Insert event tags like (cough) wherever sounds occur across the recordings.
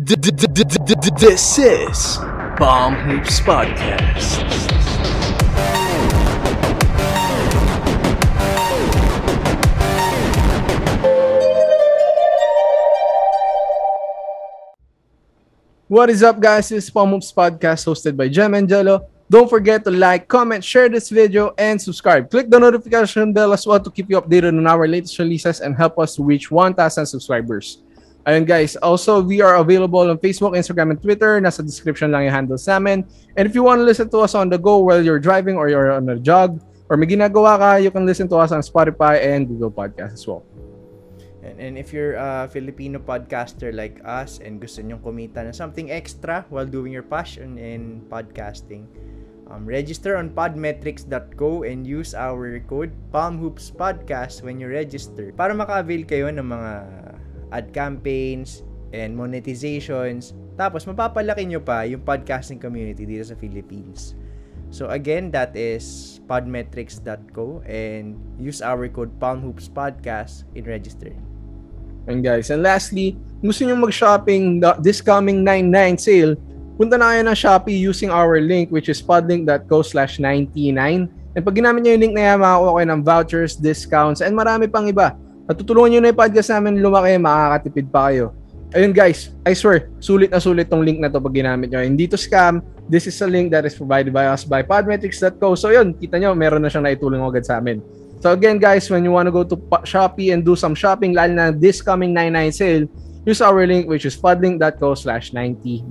This is Bomb Hoops Podcast. What is up, guys? This is Bomb Hoops Podcast hosted by Jem and Jello. Don't forget to like, comment, share this video, and subscribe. Click the notification bell as well to keep you updated on our latest releases and help us reach 1,000 subscribers. Ayun guys, also we are available on Facebook, Instagram, and Twitter. Nasa description lang yung handles namin. And if you want to listen to us on the go while you're driving or you're on a jog or may ginagawa ka, you can listen to us on Spotify and Google Podcasts as well. And, and if you're a Filipino podcaster like us and gusto nyong kumita ng something extra while doing your passion in podcasting, um, register on podmetrics.co and use our code PalmHoopsPodcast when you register para maka-avail kayo ng mga ad campaigns and monetizations. Tapos, mapapalaki nyo pa yung podcasting community dito sa Philippines. So, again, that is podmetrics.co and use our code PalmHoopsPodcast in registering. And guys, and lastly, gusto nyo mag-shopping this coming 99 sale, punta na kayo ng Shopee using our link which is podlink.co slash 99. And pag ginamit nyo yung link na yan, makakuha kayo ng vouchers, discounts, and marami pang iba. At tutulungan nyo na yung podcast namin lumaki, makakatipid pa kayo. Ayun guys, I swear, sulit na sulit tong link na to pag ginamit nyo. Hindi to scam. This is a link that is provided by us by podmetrics.co. So yun, kita nyo, meron na siyang naitulong agad sa amin. So again guys, when you want to go to Shopee and do some shopping, lalo na this coming 99 sale, use our link which is podlink.co slash 99.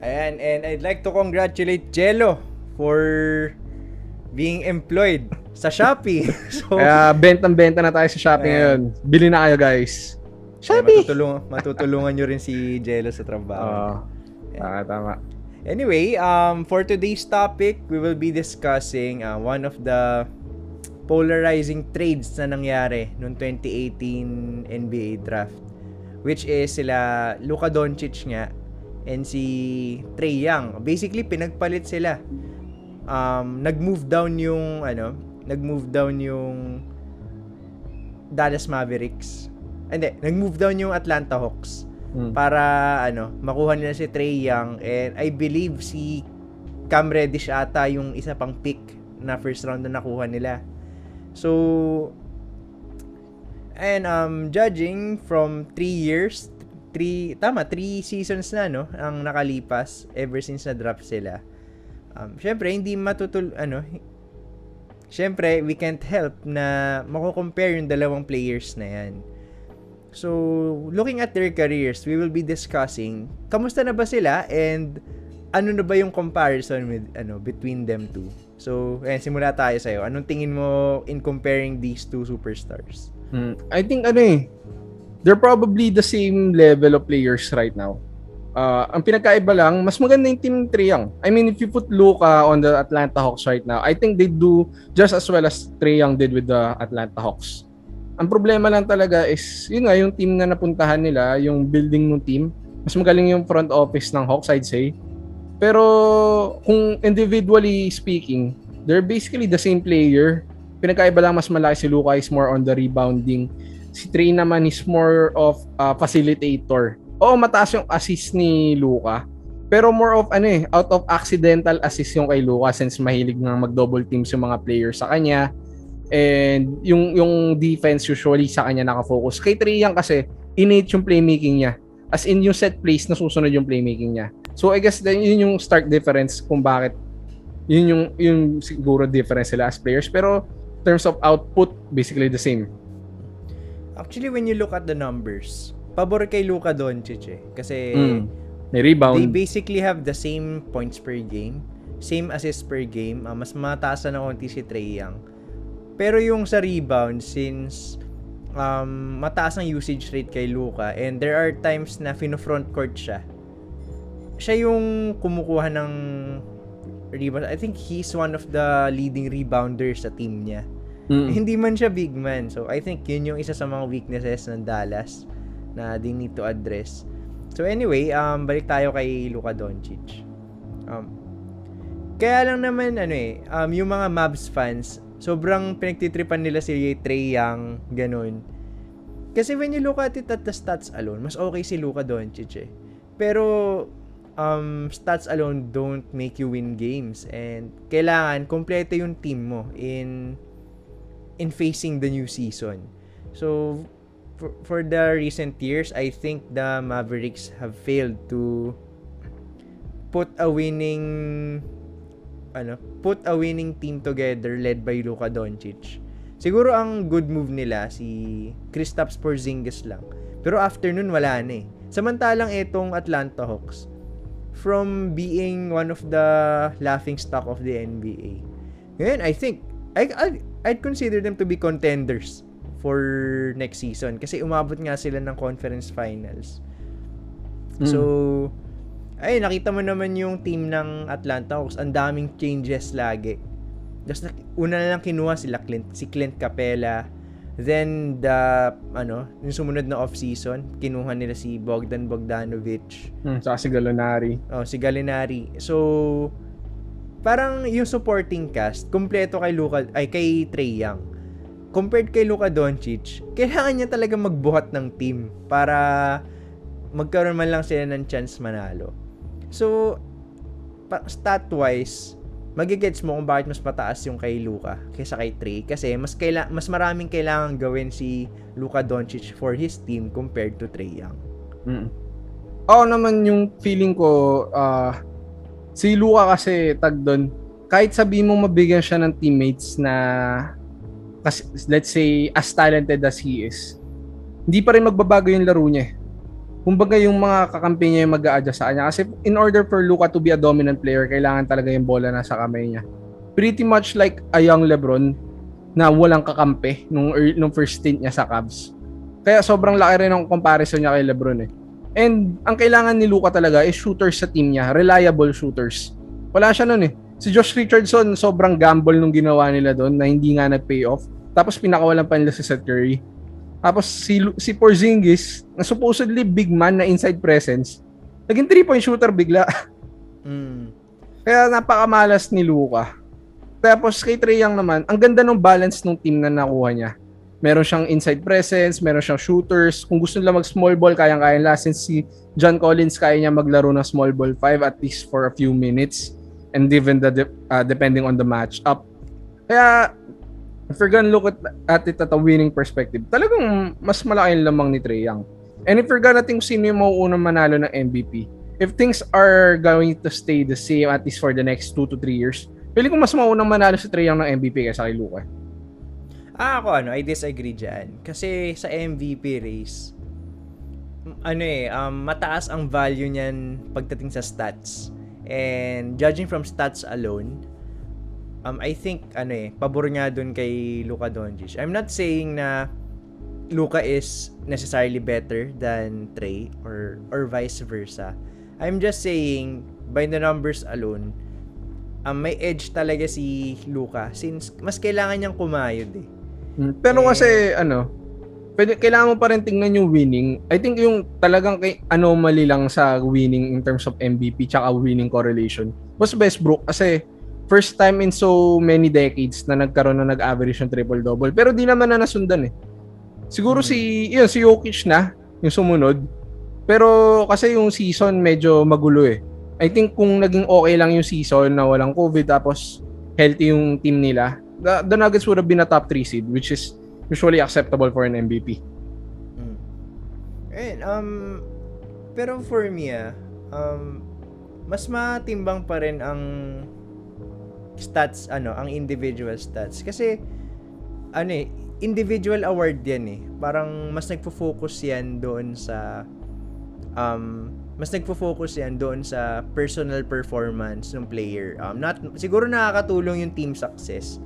Ayan, and I'd like to congratulate Jello for being employed sa Shopee. (laughs) so, Kaya bentang-benta na tayo sa Shopee ayan. ngayon. Bili na kayo guys. Shopee! matutulungan, matutulungan nyo rin si Jello sa trabaho. Oo. Uh, tama, tama. Anyway, um, for today's topic, we will be discussing uh, one of the polarizing trades na nangyari noong 2018 NBA draft. Which is sila Luka Doncic nga and si Trey Young. Basically, pinagpalit sila. Um, nag-move down yung ano, nag-move down yung Dallas Mavericks. Hindi, nag-move down yung Atlanta Hawks hmm. para ano, makuha nila si Trey Young and I believe si Cam Reddish ata yung isa pang pick na first round na nakuha nila. So and um judging from 3 years, 3 tama 3 seasons na no ang nakalipas ever since na draft sila. Um syempre hindi matutul ano syempre, we can't help na mako-compare yung dalawang players na yan. So, looking at their careers, we will be discussing kamusta na ba sila and ano na ba yung comparison with ano between them two. So, ayan, simula tayo sa'yo. Anong tingin mo in comparing these two superstars? Hmm. I think ano eh, they're probably the same level of players right now. Uh, ang pinagkaiba lang, mas maganda yung Team Young. I mean, if you put Luka on the Atlanta Hawks right now, I think they do just as well as Young did with the Atlanta Hawks. Ang problema lang talaga is, yun nga, yung team na napuntahan nila, yung building ng team, mas magaling yung front office ng Hawks, I'd say. Pero kung individually speaking, they're basically the same player. Pinagkaiba lang mas malaki si Luka is more on the rebounding. Si Trey naman is more of a facilitator oo, mataas yung assist ni Luka. Pero more of ano eh, out of accidental assist yung kay Luka since mahilig nga mag-double teams yung mga players sa kanya. And yung yung defense usually sa kanya nakafocus. Kay Young kasi innate yung playmaking niya. As in yung set plays nasusunod yung playmaking niya. So I guess then yun yung stark difference kung bakit yun yung yung siguro difference sila as players pero terms of output basically the same. Actually when you look at the numbers, pabor kay Luka Doncic eh. Kasi mm. may rebound. They basically have the same points per game, same assist per game. Uh, mas mataas na konti si Trey Young. Pero yung sa rebound, since um, mataas ang usage rate kay Luka and there are times na fino-front court siya, siya yung kumukuha ng rebound. I think he's one of the leading rebounders sa team niya. Mm. Hindi man siya big man. So, I think yun yung isa sa mga weaknesses ng Dallas na they need to address. So anyway, um, balik tayo kay Luka Doncic. Um, kaya lang naman, ano eh, um, yung mga Mavs fans, sobrang pinagtitripan nila si Trey Young, ganun. Kasi when you look at it at the stats alone, mas okay si Luka Doncic eh. Pero um, stats alone don't make you win games and kailangan kompleto yung team mo in in facing the new season. So for, for the recent years, I think the Mavericks have failed to put a winning ano, put a winning team together led by Luka Doncic. Siguro ang good move nila si Kristaps Porzingis lang. Pero after nun wala na eh. Samantalang itong Atlanta Hawks from being one of the laughing stock of the NBA. Ngayon, I think I, I I'd consider them to be contenders for next season kasi umabot nga sila ng conference finals. Mm. So ay nakita mo naman yung team ng Atlanta Hawks, ang daming changes lagi. Just una na lang kinuha sila Clint, si Clint Capella. Then the ano, yung sumunod na off-season, kinuha nila si Bogdan Bogdanovic. Hmm, saka si Gallinari. Oh, si Gallinari. So parang yung supporting cast, kumpleto kay Luka ay kay Trey Young. Compared kay Luka Doncic, kailangan niya talaga magbuhat ng team para magkaroon man lang sila ng chance manalo. So, stat-wise, magigets mo kung bakit mas mataas yung kay Luka kaysa kay Trey. Kasi mas, kaila- mas maraming kailangan gawin si Luka Doncic for his team compared to Trey Young. Mm. Ako naman yung feeling ko, uh, si Luka kasi tag doon, kahit sabi mo mabigyan siya ng teammates na kasi, let's say as talented as he is, hindi pa rin magbabago yung laro niya. Kumbaga yung mga kakampi niya yung mag adjust sa kanya. Kasi in order for Luka to be a dominant player, kailangan talaga yung bola nasa kamay niya. Pretty much like a young Lebron na walang kakampi nung, nung first stint niya sa Cavs. Kaya sobrang laki rin ang comparison niya kay Lebron eh. And ang kailangan ni Luka talaga is shooters sa team niya, reliable shooters. Wala siya nun eh. Si Josh Richardson, sobrang gamble nung ginawa nila doon na hindi nga nag-pay off. Tapos pinakawalan pa nila si Seth Curry. Tapos si, si Porzingis, na supposedly big man na inside presence, naging 3-point shooter bigla. (laughs) Mm. Kaya napakamalas ni Luka. Tapos kay Trey Young naman, ang ganda ng balance ng team na nakuha niya. Meron siyang inside presence, meron siyang shooters. Kung gusto nila mag small ball, kayang-kaya nila. Since si John Collins, kaya niya maglaro ng small ball 5 at least for a few minutes. And even the, de- uh, depending on the match up. Kaya if we're gonna look at, at it at a winning perspective, talagang mas malaki yung lamang ni Trey Young. And if we're gonna think sino yung mauunang manalo ng MVP, if things are going to stay the same at least for the next 2 to 3 years, pili ko mas maunang manalo si Trey Young ng MVP kaysa kay Luka. Ah, ako ano, I disagree dyan. Kasi sa MVP race, ano eh, um, mataas ang value niyan pagdating sa stats. And judging from stats alone, um, I think, ano eh, pabor nga dun kay Luka Doncic. I'm not saying na Luka is necessarily better than Trey or or vice versa. I'm just saying, by the numbers alone, um, may edge talaga si Luka since mas kailangan niyang kumayod eh. Hmm, pero Eh, kasi ano, pwede, kailangan mo pa rin tingnan yung winning. I think yung talagang kay anomaly lang sa winning in terms of MVP tsaka winning correlation was Westbrook kasi first time in so many decades na nagkaroon na nag-average ng triple-double. Pero di naman na nasundan eh. Siguro si, yun, si Jokic na, yung sumunod. Pero kasi yung season medyo magulo eh. I think kung naging okay lang yung season na walang COVID tapos healthy yung team nila, the, the Nuggets would have been a top 3 seed which is usually acceptable for an MVP. Mm. And, um, pero for me, ah, um, mas matimbang pa rin ang stats, ano, ang individual stats. Kasi, ano eh, individual award yan eh. Parang mas nagfo-focus yan doon sa, um, mas nagfo-focus yan doon sa personal performance ng player. Um, not, siguro nakakatulong yung team success.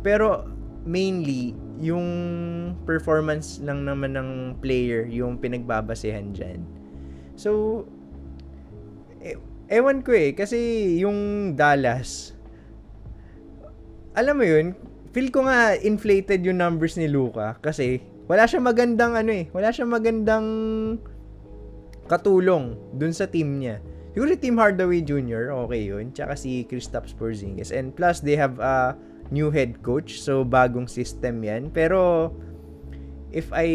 Pero, mainly, yung performance lang naman ng player yung pinagbabasehan dyan. So, e- ewan ko eh, kasi yung Dallas, alam mo yun, feel ko nga inflated yung numbers ni Luka kasi wala siyang magandang ano eh, wala siyang magandang katulong dun sa team niya. Siguro si Tim Hardaway Jr., okay yun. Tsaka si Kristaps Porzingis. And plus, they have a new head coach. So, bagong system yan. Pero, if I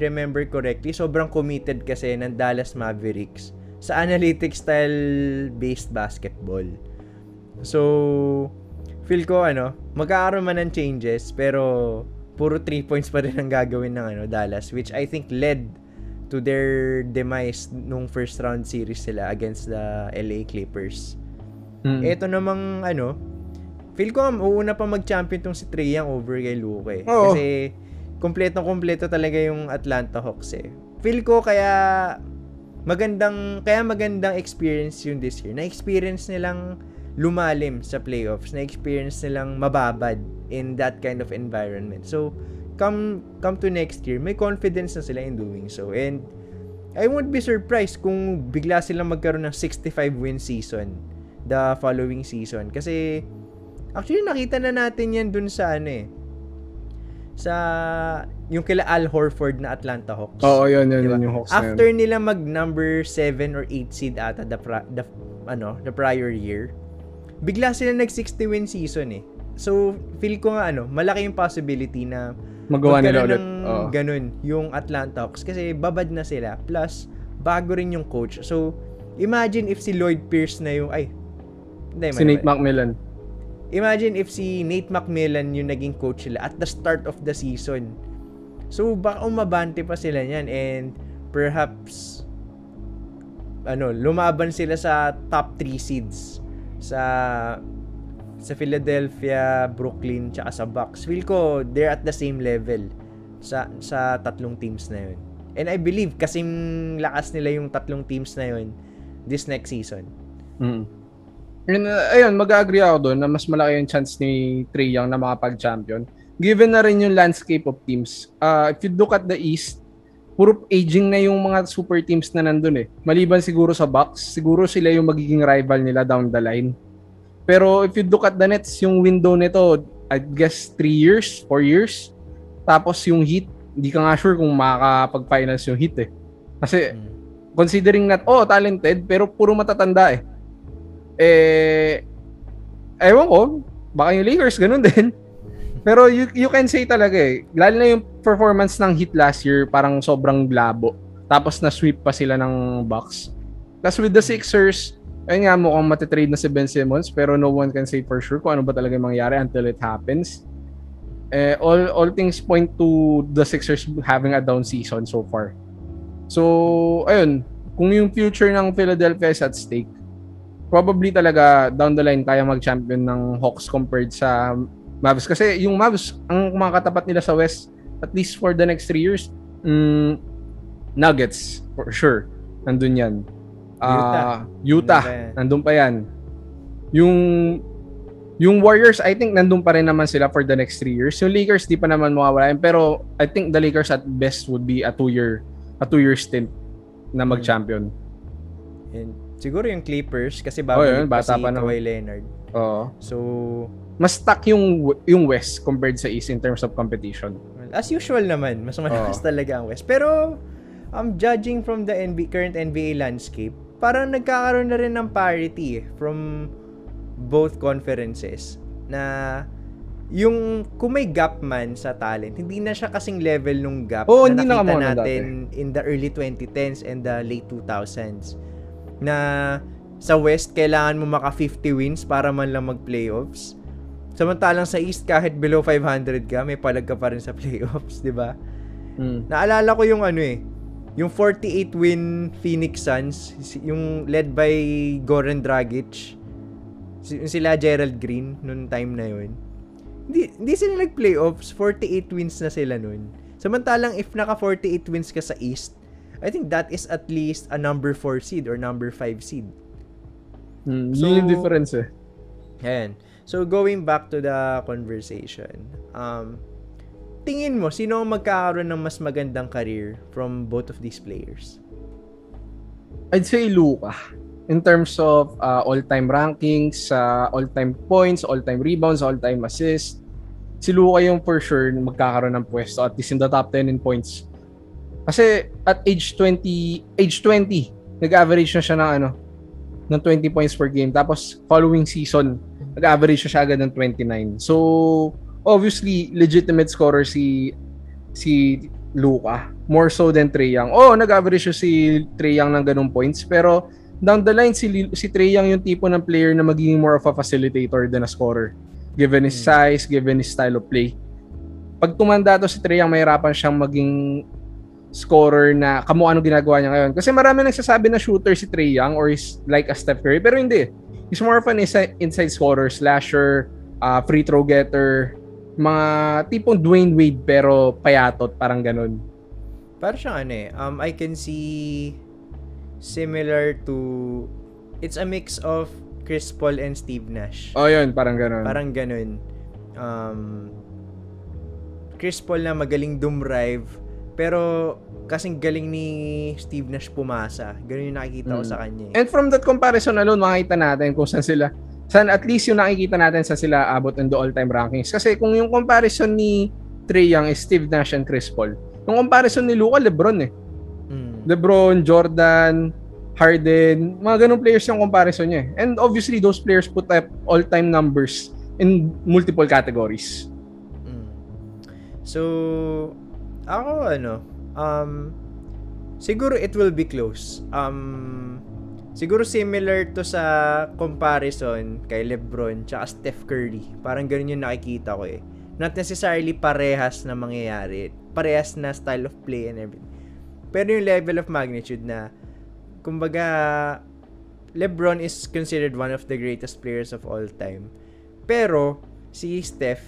remember correctly, sobrang committed kasi ng Dallas Mavericks sa analytics style based basketball. So, feel ko ano, magkakaroon man ng changes pero puro 3 points pa rin ang gagawin ng ano Dallas which I think led to their demise nung first round series sila against the LA Clippers. Mm. Ito namang ano, feel ko uuna pa mag-champion tong si Trae Young over kay Luka eh. Oo. Kasi kompletong-kompleto talaga yung Atlanta Hawks eh. Feel ko kaya magandang kaya magandang experience yun this year. Na-experience nilang lumalim sa playoffs, na-experience nilang mababad in that kind of environment. So, come come to next year, may confidence na sila in doing so. And I won't be surprised kung bigla silang magkaroon ng 65 win season the following season. Kasi actually nakita na natin yan dun sa ano eh sa yung kila Al Horford na Atlanta Hawks. Oo, yun, yun, Diba? yun yung Hawks After yun. nila mag number 7 or 8 seed ata the, pra- the ano, the prior year, bigla sila nag 60 win season eh. So, feel ko nga ano, malaki yung possibility na Magawa nila ulit. Oo. ganun yung Atlanta Hawks kasi babad na sila plus bago rin yung coach. So, imagine if si Lloyd Pierce na yung ay hindi, Si Nate. McMillan. Imagine if si Nate McMillan yung naging coach nila at the start of the season. So, baka umabante pa sila niyan and perhaps ano, lumaban sila sa top 3 seeds sa sa Philadelphia, Brooklyn, tsaka sa Bucks. Feel ko they're at the same level sa sa tatlong teams na yun. And I believe kasing lakas nila yung tatlong teams na yun this next season. Mm. Yun, uh, ayun, mag-agree ako doon na mas malaki yung chance ni Trae Young na makapag-champion. Given na rin yung landscape of teams. Uh, if you look at the East, puro aging na yung mga super teams na nandun eh. Maliban siguro sa Bucks, siguro sila yung magiging rival nila down the line. Pero if you look at the Nets, yung window nito, I guess 3 years, 4 years. Tapos yung Heat, hindi ka nga sure kung makakapag-finals yung Heat eh. Kasi Mm. considering that, oh, talented, pero puro matatanda eh. Eh, ewan ko, baka yung Lakers, ganun (laughs) din. Pero you, you can say talaga eh, lalo na yung performance ng Heat last year, parang sobrang labo. Tapos na-sweep pa sila ng Bucks. Tapos with the Sixers, ayun nga mukhang matitrade na si Ben Simmons, pero no one can say for sure kung ano ba talaga mangyari until it happens. Eh, all, all things point to the Sixers having a down season so far. So, ayun, kung yung future ng Philadelphia is at stake, probably talaga down the line kaya mag-champion ng Hawks compared sa Mavs. Kasi yung Mavs, ang mga katapat nila sa West, at least for the next three years, mm, Nuggets, for sure. Nandun yan. Ah, Utah, yan. nandun pa yan. Yung yung Warriors, I think nandun pa rin naman sila for the next three years. Yung Lakers, di pa naman mawawala yan. Pero I think the Lakers at best would be a two-year a two-year stint na mag-champion. And siguro yung Clippers kasi Oh, babalik yun, pa bata si pa naman. Kawhi Leonard. Oo. So, Mas stuck yung yung West compared sa East in terms of competition. as usual naman, mas malakas Oo. talaga ang West. Pero, um, judging from the NBA, current NBA landscape, parang nagkakaroon na rin ng parity eh, from both conferences na yung kung may gap man sa talent, hindi na siya kasing level nung gap Oo, na hindi nakita na natin in the early 2010s and the late 2000s. Na sa West, kailangan mo maka 50 wins para man lang mag-playoffs. Samantalang sa East, kahit below 500 ka, may palag ka pa rin sa (laughs) playoffs, di ba? Mm. Naalala ko yung ano eh, yung 48 win Phoenix Suns, yung led by Goran Dragic, sila Gerald Green noon time na yun. Hindi, hindi sila nag-playoffs, 48 wins na sila noon. Samantalang if naka 48 wins ka sa East, I think that is at least a number 4 seed or number 5 seed. Mm, So- yun yung difference eh. Ayan. So, going back to the conversation, um, tingin mo, sino ang magkakaroon ng mas magandang career from both of these players? I'd say Luka. In terms of uh, all-time rankings, uh, all-time points, all-time rebounds, all-time assists, si Luka yung for sure magkakaroon ng pwesto at least in the top 10 in points. Kasi at age 20, age 20, nag-average na siya ng ano, ng 20 points per game. Tapos following season, nag-average na siya agad ng 29. So, obviously, legitimate scorer si si Luka. More so than Trey Young. Oh, nag-average siya si Trey Young ng ganung points. Pero down the line, si, si Trey Young yung tipo ng player na magiging more of a facilitator than a scorer. Given his size, given his style of play. Pag tumanda to si Trey Young, mahirapan siyang maging scorer na kamo ano ginagawa niya ngayon. Kasi marami nagsasabi na shooter si Trey Young or is like a Steph Curry. Pero hindi. He's more of an inside, inside scorer, slasher, uh, free throw getter, mga tipong Dwayne Wade pero payatot, parang ganun. Parang siyang ano eh, um, I can see similar to, it's a mix of Chris Paul and Steve Nash. Oh, yun, parang ganun. Parang ganun. Um, Chris Paul na magaling dumrive, pero kasing galing ni Steve Nash pumasa. Ganun yung nakikita ko Mm. sa kanya. eh. And from that comparison alone, makikita natin kung saan sila, saan at least yung nakikita natin sa sila abot in the all-time rankings. Kasi kung yung comparison ni Trey Young is Steve Nash and Chris Paul, yung comparison ni Luka, Lebron eh. Mm. Lebron, Jordan, Harden, mga ganung players yung comparison niya. eh. And obviously, those players put up all-time numbers in multiple categories. Mm. So, ako ano, um, siguro it will be close. Um, siguro similar to sa comparison kay LeBron tsaka Steph Curry. Parang ganun yung nakikita ko eh. Not necessarily parehas na mangyayari. Parehas na style of play and everything. Pero yung level of magnitude na, kumbaga, LeBron is considered one of the greatest players of all time. Pero, si Steph,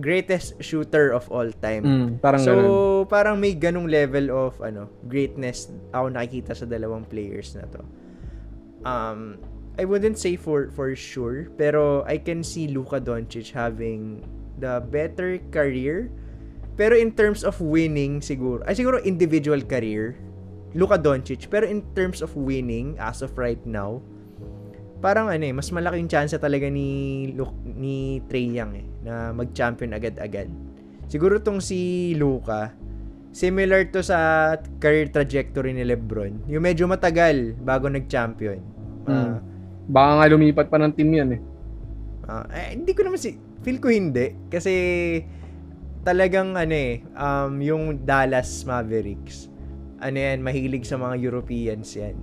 greatest shooter of all time. Mm, parang so, ganun. parang may ganung level of ano, greatness ako nakikita sa dalawang players na to. Um, I wouldn't say for for sure, pero I can see Luka Doncic having the better career. Pero in terms of winning siguro, ay siguro individual career, Luka Doncic, pero in terms of winning as of right now, parang ano eh, mas malaki yung chance talaga ni Lu- ni Trey Young eh na mag-champion agad-agad. Siguro tong si Luka, similar to sa career trajectory ni LeBron. Yung medyo matagal bago nag-champion. Ah, Baka nga lumipat pa ng team yan eh. ah, eh, hindi ko naman si feel ko hindi kasi talagang ano eh um, yung Dallas Mavericks ano yan mahilig sa mga Europeans yan.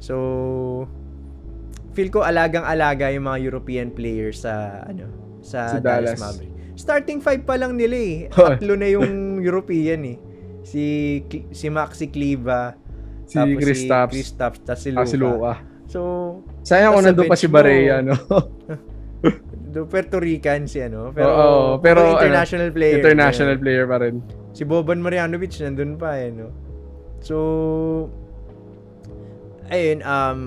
So feel ko alagang-alaga yung mga European players sa ano sa Sa Dallas. Dallas. Mavericks. Starting five pa lang nila eh. (laughs) Tatlo na yung European eh. Si si Maxi Cliva, Si tapos Kristaps, si Kristaps, tapos si ah, Luka. si Luka. So, Sayang kung nandun pa si. Barea, no? (laughs) do Puerto Rican si ano. Pero, Oo, pero mukhang ano, international player. International eh. player pa rin. Si Boban Marjanovic nandun pa eh, no? So, ayun, um,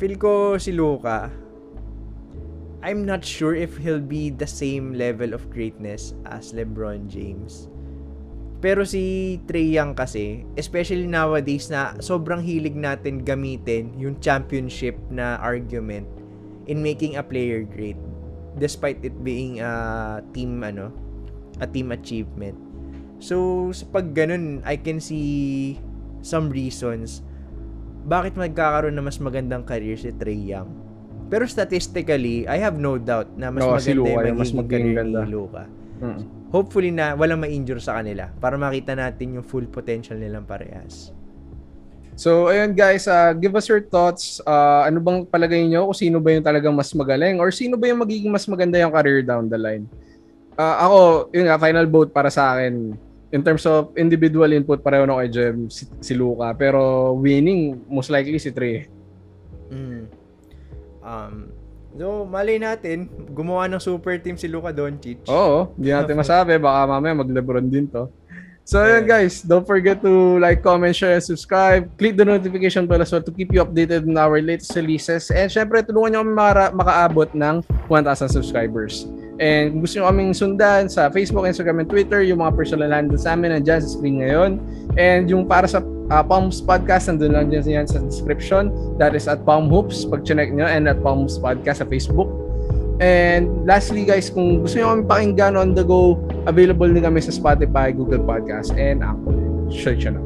feel ko si Luka, I'm not sure if he'll be the same level of greatness as LeBron James. Pero si Trey Young kasi, especially nowadays na sobrang hilig natin gamitin yung championship na argument in making a player great despite it being a team ano, a team achievement. So, sa pag ganun, I can see some reasons bakit magkakaroon na mas magandang career si Trey Young. Pero statistically, I have no doubt na mas Oo, maganda si Luka yung mas magiging ganda. ni Luka. Mm. Hopefully na walang ma-injure sa kanila para makita natin yung full potential nilang parehas. So, ayun guys, uh, give us your thoughts. Uh, ano bang palagay nyo kung sino ba yung talagang mas magaling or sino ba yung magiging mas maganda yung career down the line? Uh, ako, yun nga, final vote para sa akin. In terms of individual input, pareho na kay Jem, si, si Luka. Pero winning, most likely si Trey. Mm. Um, so, malay natin, gumawa ng super team si Luka Doncic. Oo, hindi natin (laughs) masabi. Baka mamaya mag-Lebron din to. So, ayun guys, don't forget to like, comment, share, and subscribe. Click the notification bell as well to keep you updated on our latest releases. And syempre, tulungan nyo kami maka- makaabot ng 1,000 subscribers. And kung gusto nyo kaming sundan sa Facebook, Instagram, and Twitter, yung mga personal handles namin nandyan sa screen ngayon. And yung para sa uh, Palms Podcast, nandun lang dyan yan sa description. That is at Palm Hoops, pag check nyo, and at Palms Podcast sa Facebook. And lastly guys, kung gusto nyo kami pakinggan on the go, available din kami sa Spotify, Google Podcast, and Apple. Search nyo na.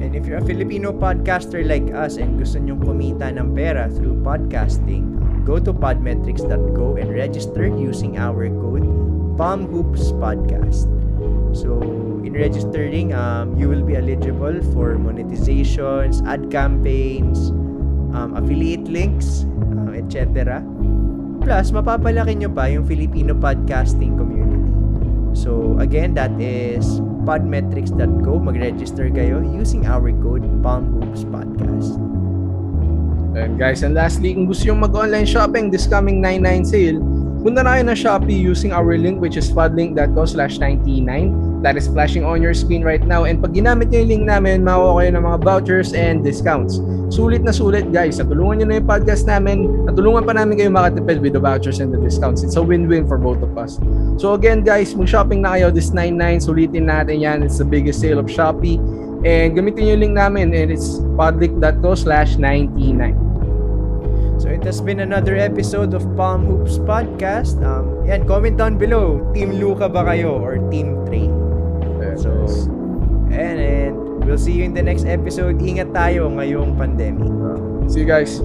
And if you're a Filipino podcaster like us and gusto nyong kumita ng pera through podcasting, go to podmetrics.go and register using our code PalmHoopsPodcast. So, in registering, um, you will be eligible for monetizations, ad campaigns, um, affiliate links, uh, etc. Plus, mapapalaki nyo pa yung Filipino podcasting community. So, again, that is podmetrics.co. Mag-register kayo using our code PalmHoopsPodcast. And guys, and lastly, kung gusto yung mag-online shopping this coming 99 sale, punta na kayo ng Shopee using our link which is podlink.co slash 99. That is flashing on your screen right now. And pag ginamit nyo yung link namin, makuha kayo ng mga vouchers and discounts. Sulit na sulit guys. Natulungan nyo na yung podcast namin. Natulungan pa namin kayo makatipid with the vouchers and the discounts. It's a win-win for both of us. So again guys, mag-shopping na kayo this 99. Sulitin natin yan. It's the biggest sale of Shopee. And gamitin nyo yung link namin and it's podlink.co slash 99. So it has been another episode of Palm Hoops Podcast. Um, yan, comment down below. Team Luca ba kayo or Team and, and we'll see you in the next episode. Ingat tayo ngayong pandemic. See you guys.